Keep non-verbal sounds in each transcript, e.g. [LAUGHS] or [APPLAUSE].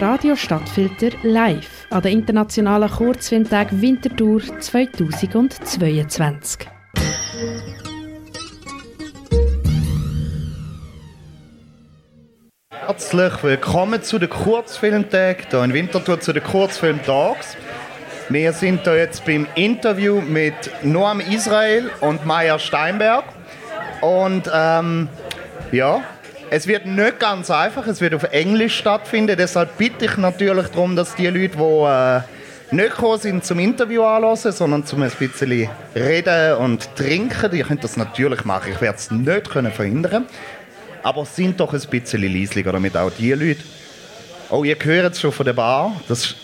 Radio Stadtfilter live an den internationalen Kurzfilmtag Winterthur 2022. Herzlich willkommen zu den Kurzfilmtagen hier in Winterthur zu den Kurzfilmtags. Wir sind hier jetzt beim Interview mit Noam Israel und Maya Steinberg. Und ähm, ja, es wird nicht ganz einfach, es wird auf Englisch stattfinden. Deshalb bitte ich natürlich darum, dass die Leute, die äh, nicht gekommen sind zum Interview anhören, sondern zum ein bisschen reden und trinken, die können das natürlich machen. Ich werde es nicht können verhindern aber sind doch ein bisschen leislicher, damit auch die Leute. Oh, ihr hört es schon von der Bar. Das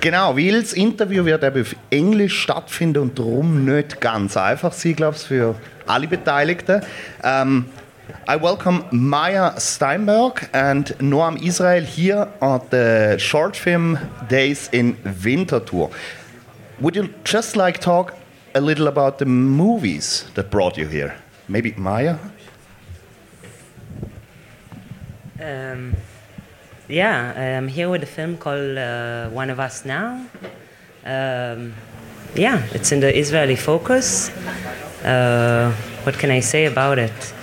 Genau, weil das Interview wird eben auf Englisch stattfinden und darum nicht ganz einfach sein, glaube ich, für alle Beteiligten. Um, I welcome Maya Steinberg and Noam Israel here at the Short Film Days in Winterthur. Would you just like talk a little about the movies that brought you here? Maybe Maya? Um, yeah, I'm here with a film called uh, One of Us Now. Um, yeah, it's in the Israeli focus. Uh, what can I say about it?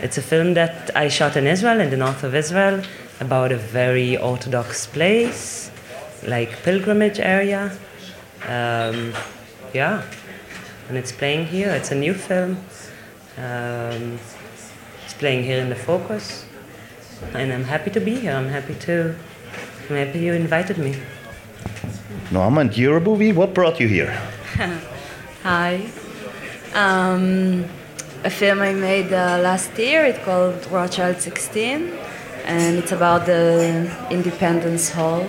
It's a film that I shot in Israel, in the north of Israel, about a very orthodox place, like pilgrimage area. Um, yeah, and it's playing here. It's a new film. Um, it's playing here in the focus and I'm happy to be here. I'm happy to. I'm happy you invited me. Noam, you're a movie. What brought you here? [LAUGHS] Hi. Um, a film I made uh, last year. It's called Rothschild 16, and it's about the Independence Hall,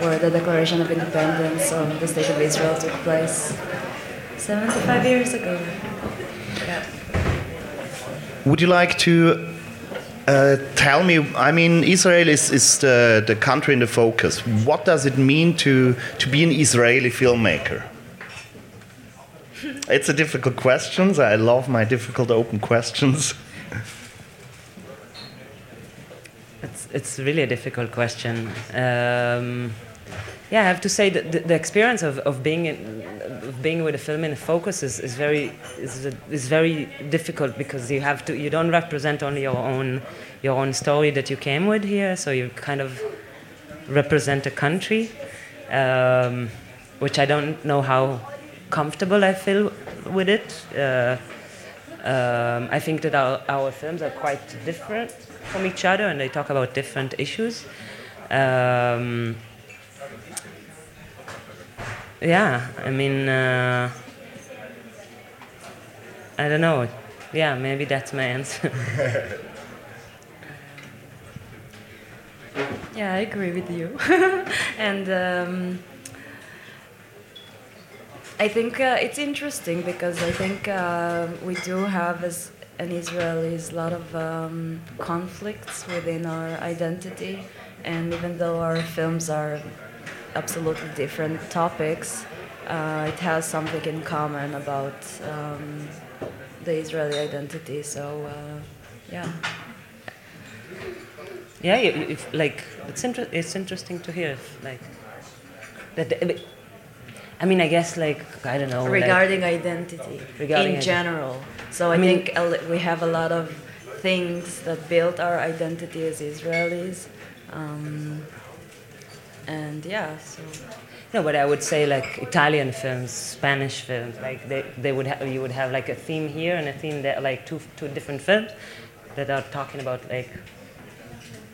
where the Declaration of Independence of the State of Israel took place 75 years ago. Yeah. Would you like to uh, tell me, I mean, Israel is, is the, the country in the focus. What does it mean to, to be an Israeli filmmaker? It's a difficult question. I love my difficult open questions. It's, it's really a difficult question. Um, yeah, I have to say that the, the experience of, of being in, of being with a film in focus is, is very is, is very difficult because you have to you don't represent only your own your own story that you came with here, so you kind of represent a country, um, which I don't know how comfortable I feel with it. Uh, um, I think that our, our films are quite different from each other, and they talk about different issues. Um, yeah, I mean, uh, I don't know. Yeah, maybe that's my answer. [LAUGHS] yeah, I agree with you. [LAUGHS] and um, I think uh, it's interesting because I think uh, we do have, as an Israelis, a lot of um, conflicts within our identity. And even though our films are absolutely different topics, uh, it has something in common about um, the Israeli identity. So, uh, yeah. Yeah, if, like it's inter- it's interesting to hear, if, like that. I mean, I guess like I don't know regarding like, identity regarding in general. So I, I mean, think we have a lot of things that built our identity as Israelis. Um, and yeah, so. No, but I would say like Italian films, Spanish films, like they, they would have you would have like a theme here and a theme there, like two two different films that are talking about like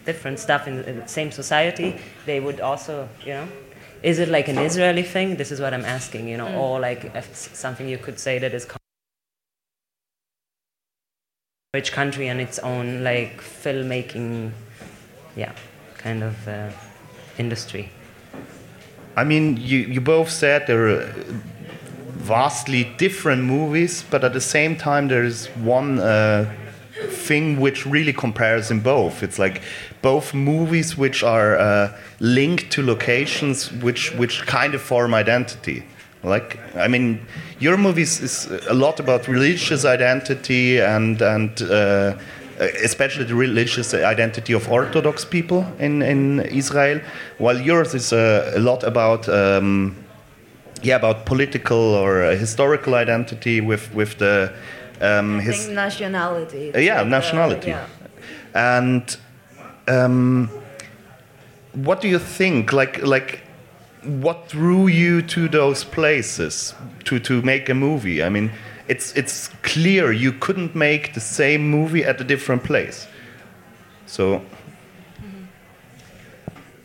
different stuff in the same society. They would also, you know, is it like an Israeli thing? This is what I'm asking, you know, mm. or like something you could say that is each country and its own like filmmaking, yeah, kind of. Uh, industry? I mean, you, you both said there are vastly different movies, but at the same time, there is one uh, thing which really compares in both. It's like both movies which are uh, linked to locations which, which kind of form identity. Like, I mean, your movies is a lot about religious identity and, and uh, especially the religious identity of Orthodox people in, in Israel, while yours is uh, a lot about um, yeah about political or uh, historical identity with with the um, I his think nationality. uh, yeah It's like, uh, nationality yeah. and um, what do you think like like what drew you to those places to to make a movie i mean it's it's clear you couldn't make the same movie at a different place so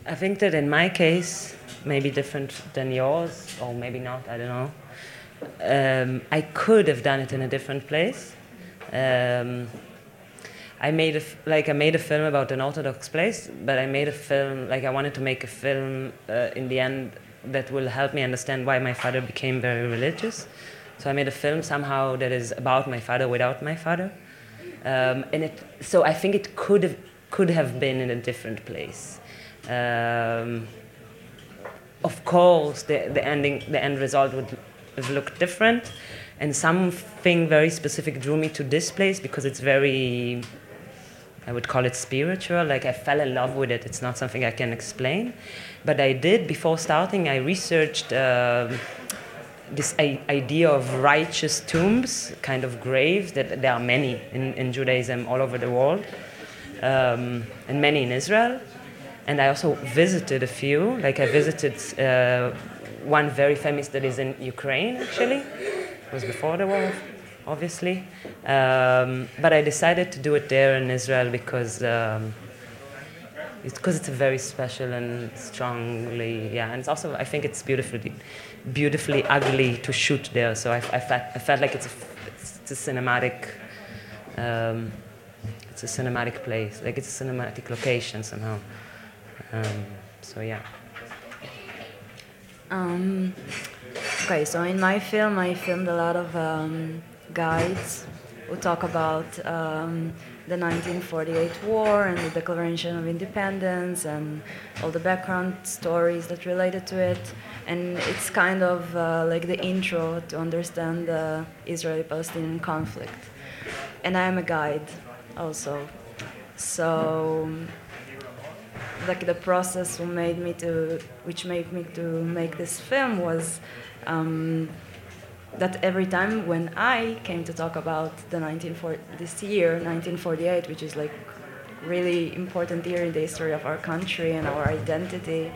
I think that in my case, maybe different than yours, or maybe not, I don't know. Um, I could have done it in a different place. Um, I made a f- like I made a film about an Orthodox place, but I made a film like I wanted to make a film uh, in the end that will help me understand why my father became very religious. So I made a film somehow that is about my father without my father, um, and it. So I think it could have could have been in a different place. Um, of course, the, the ending, the end result would looked different, and something very specific drew me to this place because it's very, I would call it spiritual. Like I fell in love with it. It's not something I can explain, but I did before starting. I researched. um this idea of righteous tombs, kind of graves, that there are many in, in Judaism all over the world, um, and many in Israel. And I also visited a few. Like I visited uh, one very famous that is in Ukraine, actually. It was before the war, obviously. Um, but I decided to do it there in Israel because um, it's because it's a very special and strongly yeah and it's also i think it's beautifully beautifully ugly to shoot there so i, I, felt, I felt like it's a, it's a cinematic um, it's a cinematic place like it's a cinematic location somehow um, so yeah Um, okay, so in my film, I filmed a lot of um, guides who talk about um, the 1948 war and the Declaration of Independence and all the background stories that related to it. And it's kind of uh, like the intro to understand the Israeli Palestinian conflict. And I am a guide also. So like the process who made me to which made me to make this film was um, that every time when I came to talk about the 1940 this year 1948 which is like really important year in the history of our country and our identity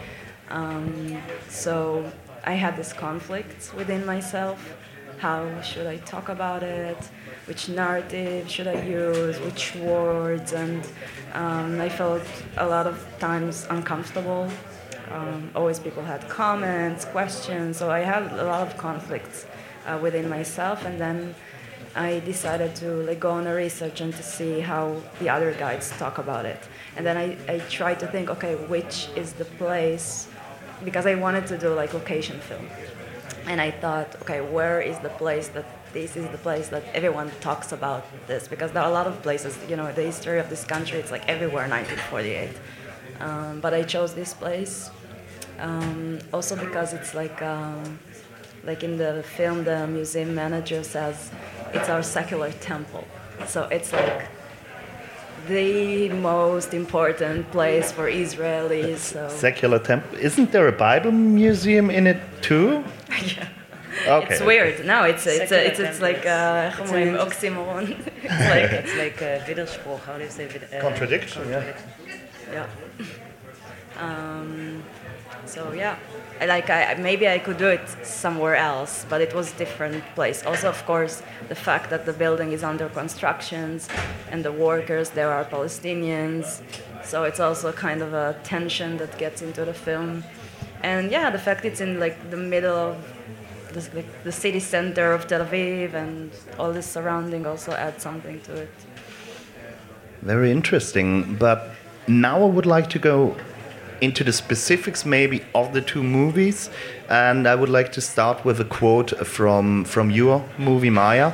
um, so I had this conflict within myself. How should I talk about it which narrative should I use, which words, and um, I felt a lot of times uncomfortable. Um, always people had comments, questions, so I had a lot of conflicts uh, within myself, and then I decided to like go on a research and to see how the other guides talk about it, and then I, I tried to think, okay, which is the place, because I wanted to do like location film, and I thought, okay, where is the place that this is the place that everyone talks about this because there are a lot of places you know the history of this country it's like everywhere 1948 um, but i chose this place um, also because it's like um, like in the film the museum manager says it's our secular temple. So it's like the most important place for israelis so. Secular temple isn't there a bible museum in it too? [LAUGHS] Yeah. Okay. It's weird. No, it's it's a, it's, it's like uh, it's an oxymoron. [LAUGHS] it's like it's like a widerspruch. How do you say uh, contradiction? contradiction? Yeah. Yeah. Um, so yeah, like I, maybe I could do it somewhere else, but it was a different place. Also, of course, the fact that the building is under constructions, and the workers there are Palestinians, so it's also kind of a tension that gets into the film. And yeah, the fact it's in like the middle of the, the city center of Tel Aviv and all this surrounding also adds something to it. Very interesting. But now I would like to go into the specifics maybe of the two movies. And I would like to start with a quote from, from your movie, Maya.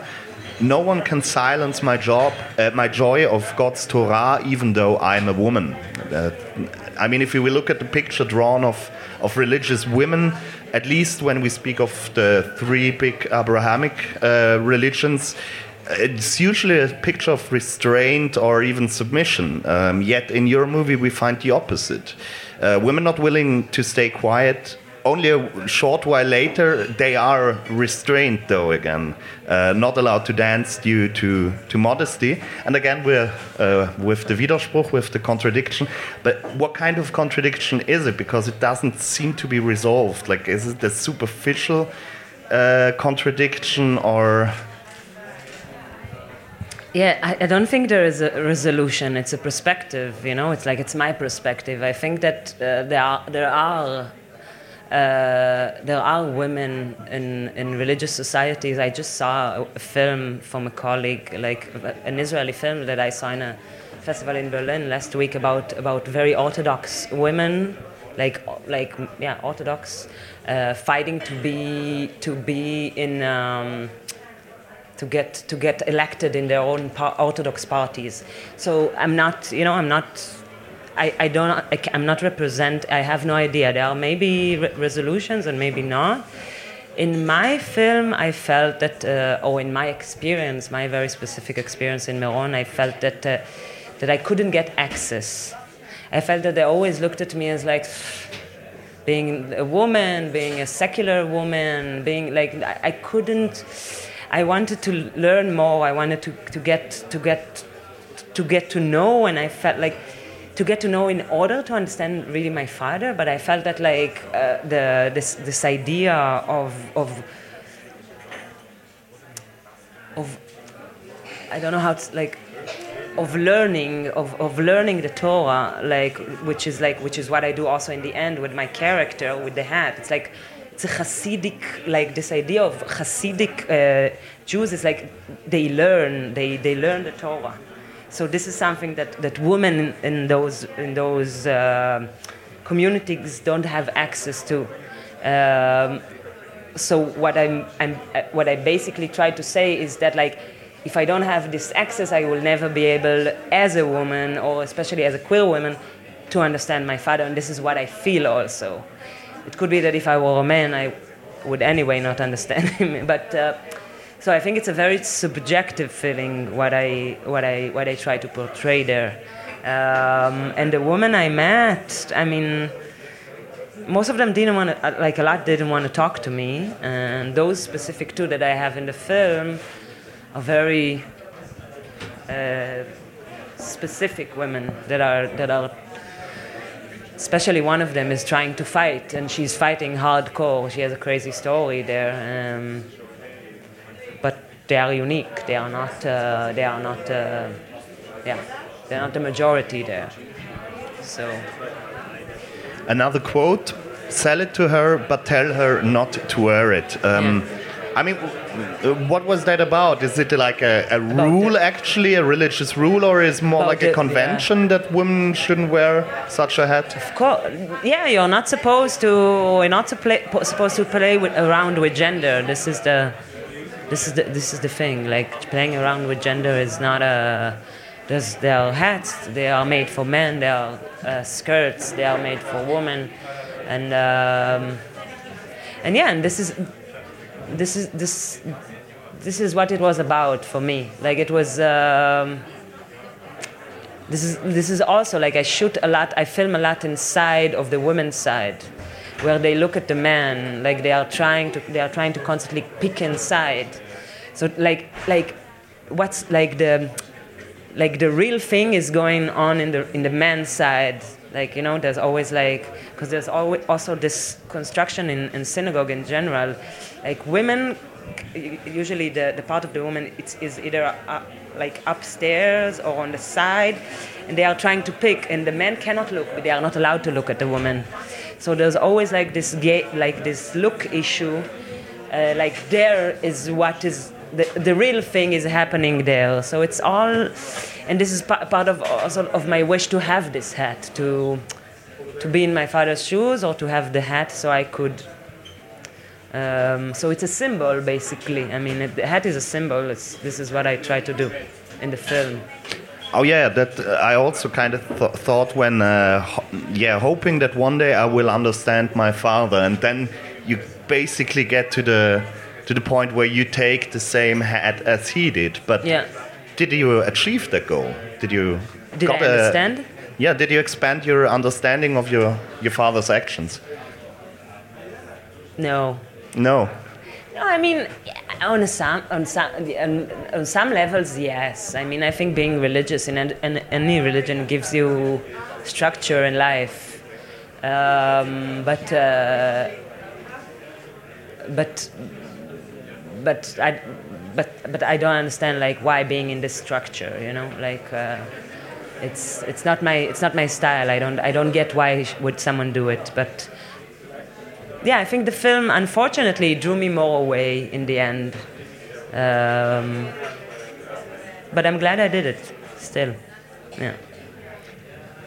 No one can silence my job, uh, my joy of God's Torah, even though I'm a woman. Uh, I mean, if we look at the picture drawn of, of religious women, at least when we speak of the three big Abrahamic uh, religions, it's usually a picture of restraint or even submission. Um, yet in your movie, we find the opposite. Uh, women not willing to stay quiet. Only a short while later, they are restrained, though, again, uh, not allowed to dance due to, to modesty. And again, we're uh, with the Widerspruch, with the contradiction. But what kind of contradiction is it? Because it doesn't seem to be resolved. Like, is it a superficial uh, contradiction or yeah, I, I, don't think there is a resolution. It's a perspective, you know. It's like it's my perspective. I think that uh, there are there are uh, there are women in in religious societies. I just saw a film from a colleague, like an Israeli film that I saw in a festival in Berlin last week about about very orthodox women, like like yeah, orthodox, uh, fighting to be to be in. Um, to get to get elected in their own par- orthodox parties. So I'm not, you know, I'm not. I, I don't. I, am not represent. I have no idea. There are maybe re- resolutions and maybe not. In my film, I felt that, uh, or in my experience, my very specific experience in Meron, I felt that uh, that I couldn't get access. I felt that they always looked at me as like being a woman, being a secular woman, being like I, couldn't I wanted to learn more. I wanted to, to get to get to get to know, and I felt like to get to know in order to understand really my father. But I felt that like uh, the this this idea of of of I don't know how to like of learning of, of learning the Torah like which is like which is what I do also in the end with my character with the hat it's like it's a Hasidic, like this idea of Hasidic uh, Jews is like they learn, they, they learn the Torah. So this is something that, that women in those, in those uh, communities don't have access to. Um, so what I'm, I'm, what I basically try to say is that like if I don't have this access, I will never be able, as a woman or especially as a queer woman, to understand my father, and this is what I feel also. It could be that if I were a man, I would anyway not understand [LAUGHS] him. But uh, so I think it's a very subjective feeling what I what I what I try to portray there. Um, and the woman I met, I mean, most of them didn't want to, uh, like a lot didn't want to talk to me. And those specific two that I have in the film are very uh, specific women that are that are especially one of them is trying to fight and she's fighting hardcore she has a crazy story there um, they are unique they are not uh, they are not uh, yeah they're not the majority there so another quote sell it to her but tell her not to wear it um, yeah I mean, what was that about? Is it like a, a rule, actually, a religious rule, or is more like a convention yeah. that women shouldn't wear such a hat? Of course, yeah. You're not supposed to. You're not to play, supposed to play with, around with gender. This is the. This is the this is the thing. Like playing around with gender is not a. There's, there are hats. They are made for men. There are uh, skirts. They are made for women, and um, and yeah. And this is this is this this is what it was about for me. Like it was. Um, this is this is also like I shoot a lot. I film a lot inside of the women's side, where they look at the man like they are trying to they are trying to constantly pick inside. So like like what's like the like the real thing is going on in the in the man's side. Like you know there's always like because there's always also this construction in, in synagogue in general. Like women usually the, the part of the woman it's, is either uh, like upstairs or on the side and they are trying to pick and the men cannot look they are not allowed to look at the woman so there's always like this gay, like this look issue uh, like there is what is the, the real thing is happening there so it's all and this is pa- part of also of my wish to have this hat to to be in my father's shoes or to have the hat so I could um, so it's a symbol, basically. I mean, it, the hat is a symbol. It's, this is what I try to do in the film. Oh yeah, that uh, I also kind of th thought when, uh, yeah, hoping that one day I will understand my father, and then you basically get to the to the point where you take the same hat as he did. But Yeah. did you achieve that goal? Did you? Did I got a- understand? yeah. Did you expand your understanding of your your father's actions? No. No. No, I mean, on some on some on, some levels, yes. I mean, I think being religious in, in any religion gives you structure in life, um, but uh, but but I but but I don't understand like why being in this structure. You know, like. Uh, it's, it's not my it's not my style. I don't I don't get why would someone do it, but yeah, I think the film unfortunately drew me more away in the end. Um, but I'm glad I did it still. Yeah.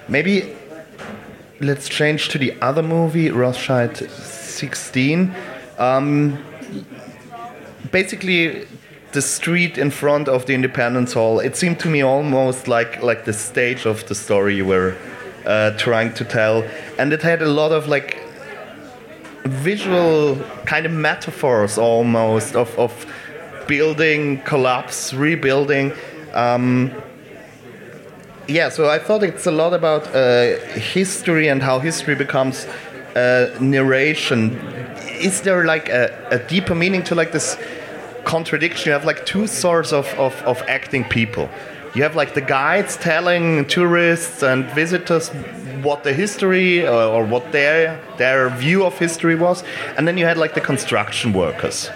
Maybe let's change to the other movie, Rothschild 16. Um, basically, the street in front of the Independence Hall. It seemed to me almost like like the stage of the story you were uh, trying to tell, and it had a lot of like visual kind of metaphors almost of, of building, collapse, rebuilding. Um, yeah, so I thought it's a lot about uh, history and how history becomes uh, narration. Is there like a, a deeper meaning to like this contradiction? You have like two sorts of, of, of acting people. You have like the guides telling tourists and visitors what the history or, or what their their view of history was, and then you had like the construction workers.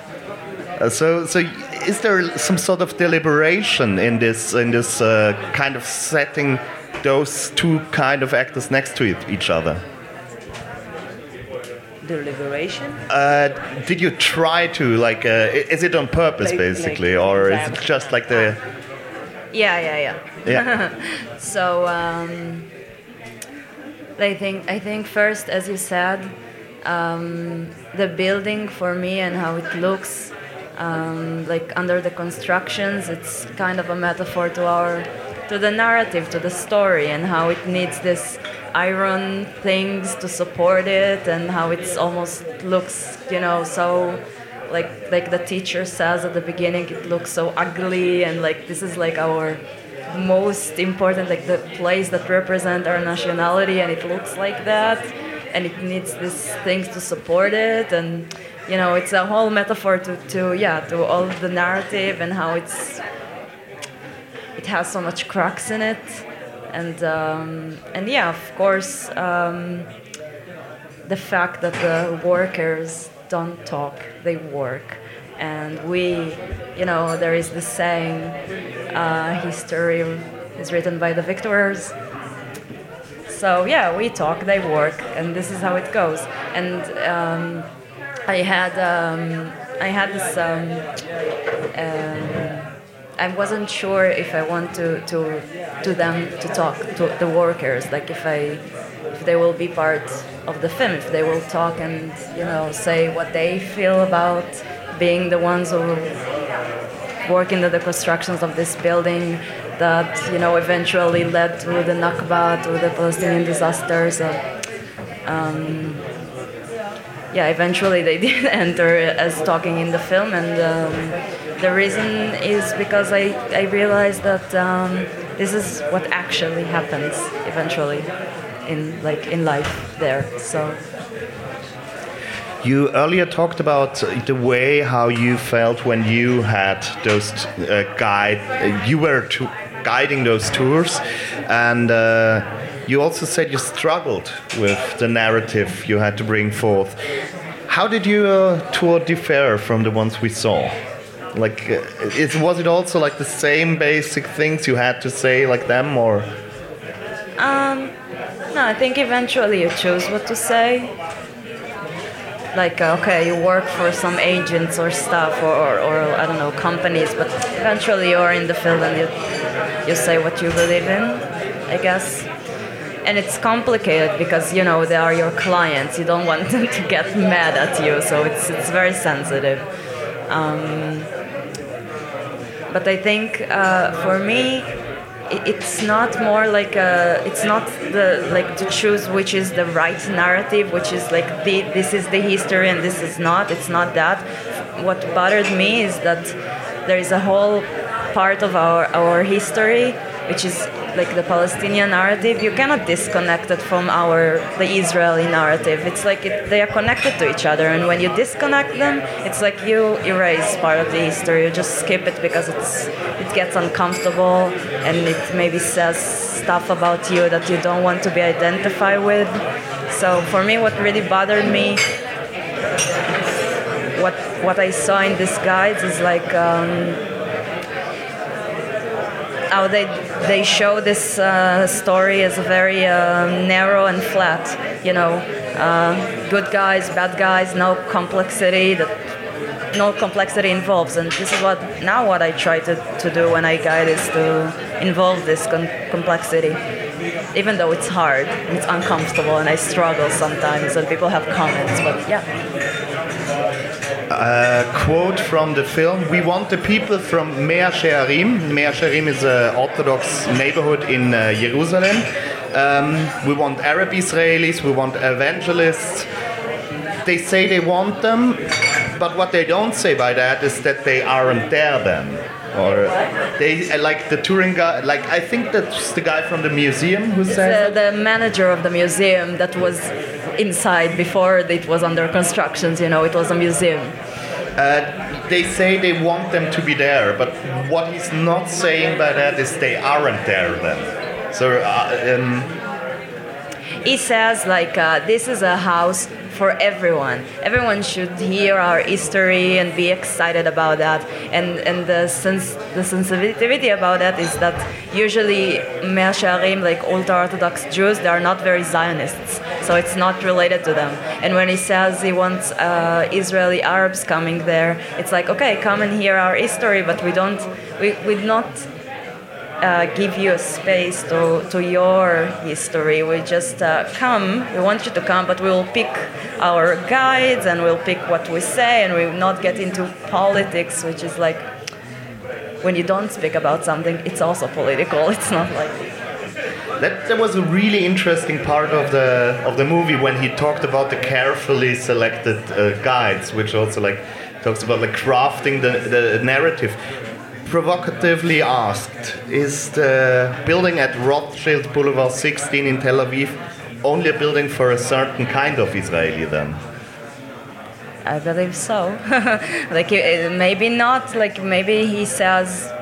Uh, so, so is there some sort of deliberation in this in this uh, kind of setting those two kind of actors next to each other? Deliberation? Uh, did you try to like? Uh, is it on purpose, Like- basically, like or is it just like the? Yeah, yeah, yeah. Yeah. [LAUGHS] So um, I think I think first, as you said, um, the building for me and how it looks, um, like under the constructions, it's kind of a metaphor to our to the narrative, to the story, and how it needs this iron things to support it, and how it's almost looks, you know, so like like the teacher says at the beginning, it looks so ugly, and like this is like our most important like the place that represent our nationality and it looks like that and it needs these things to support it and you know it's a whole metaphor to, to yeah to all the narrative and how it's it has so much cracks in it. And um, and yeah of course um, the fact that the workers don't talk they work and we you know there is this saying uh, history is written by the victors. So yeah we talk they work and this is how it goes. And um, i had um, i had this um, um, I wasn't sure if I want to, to to them to talk to the workers, like if I if they will be part of the film, if they will talk and you know say what they feel about being the ones who work in the, constructions of this building that you know eventually led to the Nakba, to the Palestinian disasters. So um, yeah, eventually they [LAUGHS] did enter as talking in the film, and um, the reason is because I, I realized that um, this is what actually happens eventually in like in life there. So You earlier talked about the way how you felt when you had those uh, guide. Uh, you were guiding those tours, and uh, you also said you struggled with the narrative you had to bring forth. How did your tour differ from the ones we saw? Like, uh, was it also like the same basic things you had to say like them, or? um, no, I think eventually you choose what to say. Like uh, okay, you work for some agents or stuff, or, or, or I don't know companies, but eventually you're in the field and you you say what you believe in, I guess. And it's complicated because you know they are your clients. You don't [LAUGHS] want them to get mad at you, so it's it's very sensitive. Um, but I think uh, for me, it's not more like a, it's not the like to choose which is the right narrative, which is like the this is the history and this is not. It's not that. what bothered me is that there is a whole part of our, our history which is like the Palestinian narrative, you cannot disconnect it from our the Israeli narrative. It's like it, they are connected to each other, and when you disconnect them, it's like you erase part of the history. You just skip it because it's it gets uncomfortable, and it maybe says stuff about you that you don't want to be identified with. So for me, what really bothered me, what what I saw in these guides is like. Um, how they they show this uh, story as very uh, narrow and flat. You know, uh, good guys, bad guys, no complexity. That no complexity involves, and this is what now what I try to, to do when I guide is to involve this complexity. Even though it's hard, it's uncomfortable, and I struggle sometimes, and people have comments. But yeah a quote from the film. We want the people from Mea Shearim. Mea Shearim is an Orthodox neighborhood in uh, Jerusalem. Um, we want Arab Israelis, we want evangelists. They say they want them, but what they don't say by that is that they aren't there then. Or they like the touring guy. Like I think that's the guy from the museum who said the, the manager of the museum that was inside before it was under constructions. You know, it was a museum. Uh, they say they want them to be there, but what he's not saying by that is they aren't there then. So. Uh, um, he says like uh, this is a house for everyone. Everyone should hear our history and be excited about that. And and the sense the sensitivity about that is that usually Mea Shearim, like ultra Orthodox Jews, they are not very Zionists, so it's not related to them. And when he says he wants uh, Israeli Arabs coming there, it's like okay, come and hear our history, but we don't we we not uh, give you a space to, to your history. We just uh, come, we want you to come, but we'll pick our guides and we'll pick what we say and we will not get into politics, which is like when you don't speak about something, it's also political. [LAUGHS] It's not like. That, that was a really interesting part of the of the movie when he talked about the carefully selected uh, guides, which also like talks about like crafting the, the narrative provocatively asked Is the building at Rothschild Boulevard 16 in Tel Aviv only a building for a certain kind of Israeli then? I believe so. [LAUGHS] like eh, maybe not. Like maybe he says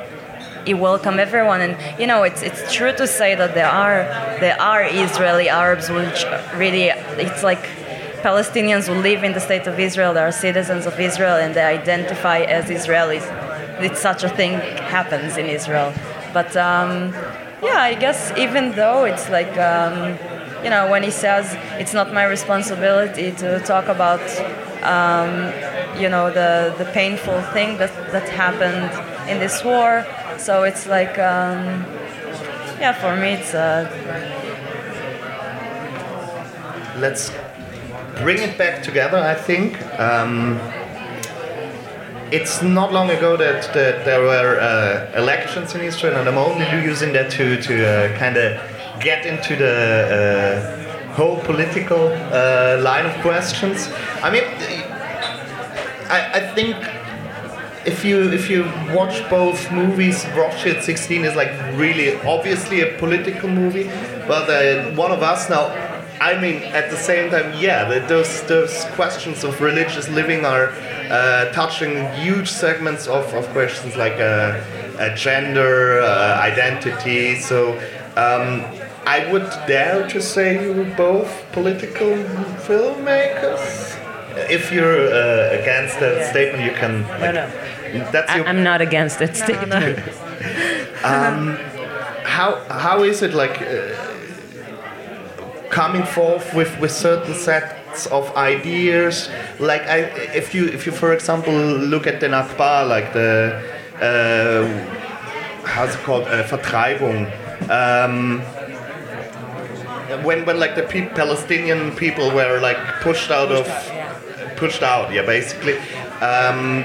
he welcome everyone, and you know it's it's true to say that there are there are Israeli Arabs which really it's like Palestinians who live in the state of Israel. They are citizens of Israel and they identify as Israelis it's such a thing happens in Israel. But um, yeah, I guess even though it's like, um, you know, when he says it's not my responsibility to talk about, um, you know, the, the painful thing that, that happened in this war. So it's like, um, yeah, for me it's. Uh, Let's bring it back together, I think. Um, it's not long ago that, that there were uh, elections in Israel, and I'm only using that to, to uh, kind of get into the uh, whole political uh, line of questions. I mean, I, I think if you if you watch both movies, Rothschild 16 is like really obviously a political movie, but uh, one of us now I mean, at the same time, yeah, those those questions of religious living are uh, touching huge segments of, of questions like uh, uh, gender, uh, identity. So um, I would dare to say you were both political filmmakers. If you're uh, against that yeah. statement, you can. Like, no, no. That's your... I, am not against that [LAUGHS] statement. No, no. um, how how is it like? Coming forth with, with certain sets of ideas. Like I, if you if you for example look at the Nakba, like the uh, how's it called uh, Vertreibung. Um, when, when like the pe Palestinian people were like pushed out of pushed out yeah basically um,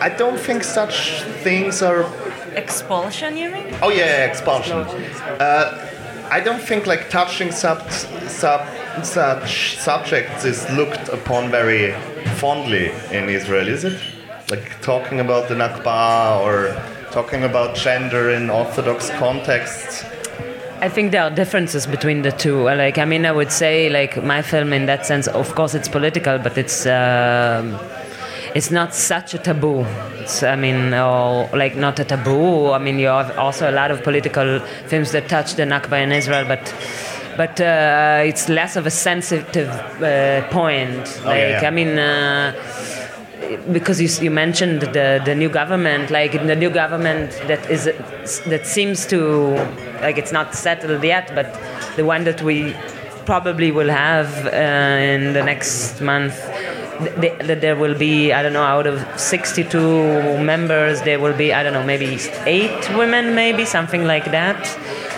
I don't think such things are Expulsion, you mean? Oh yeah, yeah expulsion. Uh, I don't think like touching sub sub such subjects is looked upon very fondly in Israel, is it? Like talking about the Nakba or talking about gender in Orthodox contexts. I think there are differences between the two. Like, I mean, I would say, like, my film in that sense, of course, it's political, but it's um, it's not such a taboo. It's, I mean, or like not a taboo. I mean, you have also a lot of political films that touch the Nakba in Israel, but but uh, it's less of a sensitive uh, point. Oh, yeah, yeah. I mean. Uh, because you, you mentioned the, the new government, like the new government that is that seems to like it's not settled yet, but the one that we probably will have uh, in the next month, th- that there will be I don't know out of 62 members there will be I don't know maybe eight women maybe something like that,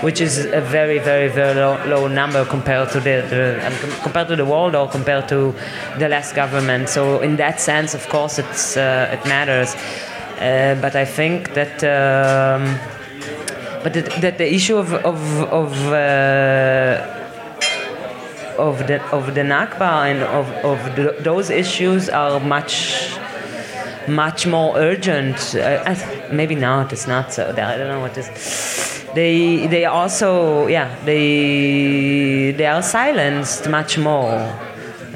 which is a very very very low, low number compared to the, the um, compared to the world or compared to the last government. So in that sense, of course, it's uh, it matters. Uh, but I think that. Um, but that, that the issue of of of, uh, of the of the Nakba and of of the, those issues are much much more urgent. Uh, maybe not. It's not so. I don't know what is. They they also yeah they they are silenced much more.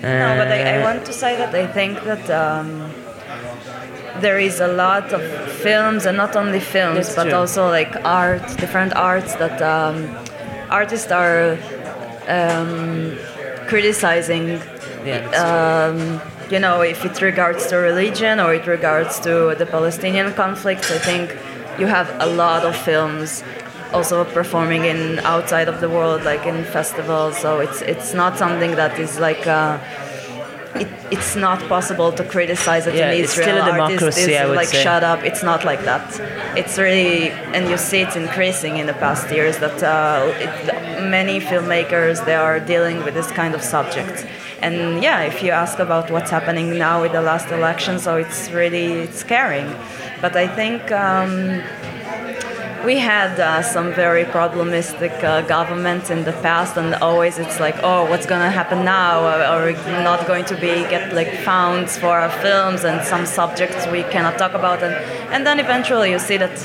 No, but I, I Uh, want to say that I think that um, there is a lot of films, and not only films, That's but true. also like art, different arts that um, artists are um, criticizing. Um, you know, if it regards to religion or it regards to the Palestinian conflict, I think you have a lot of films also performing in outside of the world, like in festivals. So it's it's not something that is like. Uh, it, it's not possible to criticize it Yeah, in it's Israel. still a democracy, is I would like say. shut up. It's not like that. It's really, and you see it's increasing in the past years that uh, it, many filmmakers they are dealing with this kind of subject. And yeah, if you ask about what's happening now with the last election, so it's really it's scaring. But I think. Um, we had uh, some very problematic uh, governments in the past, and always it's like, oh, what's gonna happen now? Are we not going to be get like funds for our films and some subjects we cannot talk about? And and then eventually you see that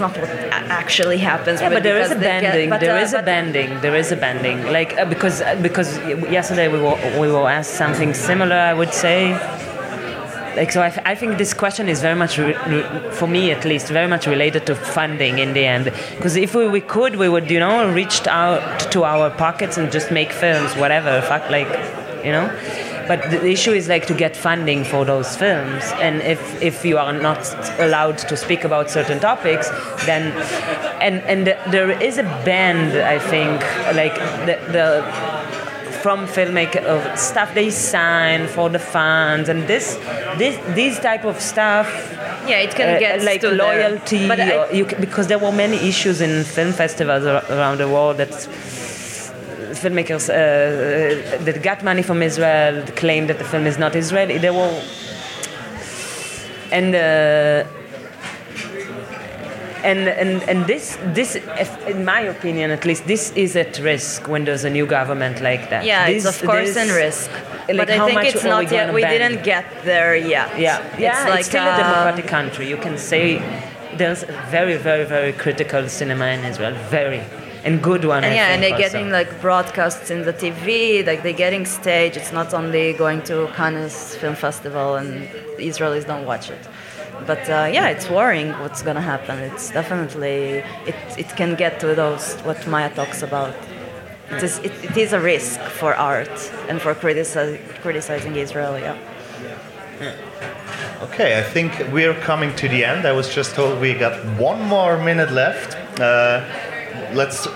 it's not what actually happens. Yeah, but there is a because get- bending. but, there uh, is a bending. There is a bending. Like uh, because uh, because yesterday we were we were asked something similar. I would say. Like so, I, I think this question is very much, for me at least, very much related to funding in the end. Because if we, we could, we would, you know, reach out to our pockets and just make films, whatever, fuck, like, you know. But the issue is like to get funding for those films, and if if you are not allowed to speak about certain topics, then and and there is a band, I think, like the the from filmmaker of stuff they sign for the fans and this this these type of stuff yeah, it can uh, get like to loyalty But I- or you, ca- because there were many issues in film festivals ar- around the world that filmmakers uh, that got money from Israel claimed that the film is not Israeli there were and uh, and, and, and this, this, if- in my opinion at least, this is at risk when there's a new government like that. Yeah, This- it's of course in risk. like but I think it's not we yet. We didn't get there yet. Yeah, yeah, it's, like, still a uh, democratic country. You can say there's very, very, very critical cinema in Israel, very, and good one. And I yeah, and they're also. getting like broadcasts in the TV, like they're getting stage. It's not only going to Cannes Film Festival and the Israelis don't watch it. But uh, yeah, it's worrying what's gonna happen. It's definitely it, it can get to those what Maya talks about. It is, it, it is a risk for art and for critici- criticizing Israel. Yeah. Okay, I think we're coming to the end. I was just told we got one more minute left. Uh, let's,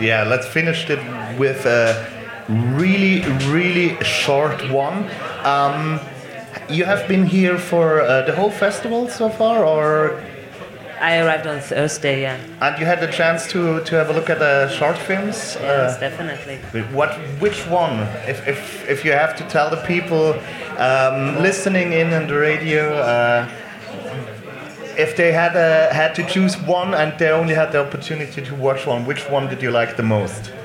yeah, let's finish it with a really, really short one. Um, you have been here for uh, the whole festival so far, or I arrived on Thursday. Yeah, and you had the chance to, to have a look at the short films. yes, Uh, definitely. what, which one? If, if, if you have to tell the people um, listening in on the radio, uh, if they had uh, had to choose one and they only had the opportunity to watch one, which one did you like the most? [LAUGHS]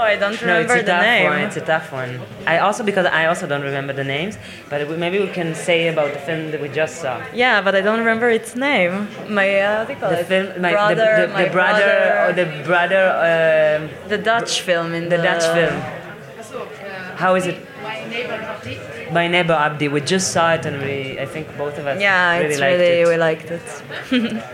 Oh, I don't No, it's remember a the tough name. one. It's a tough one. I also because I also don't remember the names, but maybe we can say about the film that we just saw. Yeah, but I don't remember its name. My uh, what do you call The it? film, my, brother, the, the, my the brother, or the brother, um, the Dutch film in the the, Dutch film. How is it? My neighbor Abdi. My neighbor Abdi. We just saw it, and we, I think both of us Yeah, really it's liked really it. we liked it. [LAUGHS]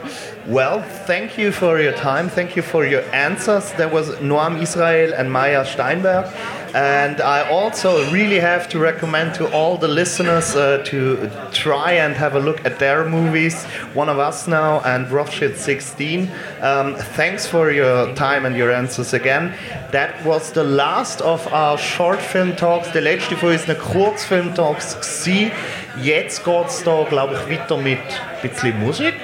Well, thank you for your time. Thank you for your answers. There was Noam Israel and Maya Steinberg. And I also really have to recommend to all the listeners uh, to try and have a look at their movies, One of Us Now and Rothschild 16. Um, thanks for your time and your answers again. That was the last of our short film talks. Der letzte von unseren Kurzfilm Talks. gsi. Jetzt geht es da, glaube ich, weiter mit ein bisschen Musik.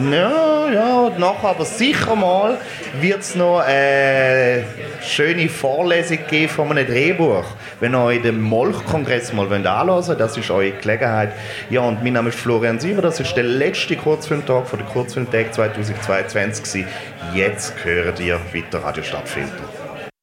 Ja, ja, und nachher aber sicher mal wird es noch eine schöne Vorlesung geben von einem Drehbuch. Wenn ihr euch den Molch-Kongress mal anschauen wollt, das ist eure Gelegenheit. Ja, und mein Name ist Florian Siever, das ist der letzte Kurzfilmtag von der Kurzfilmtag 2022 gewesen. Jetzt hören ihr weiter Radio Stadtfilter.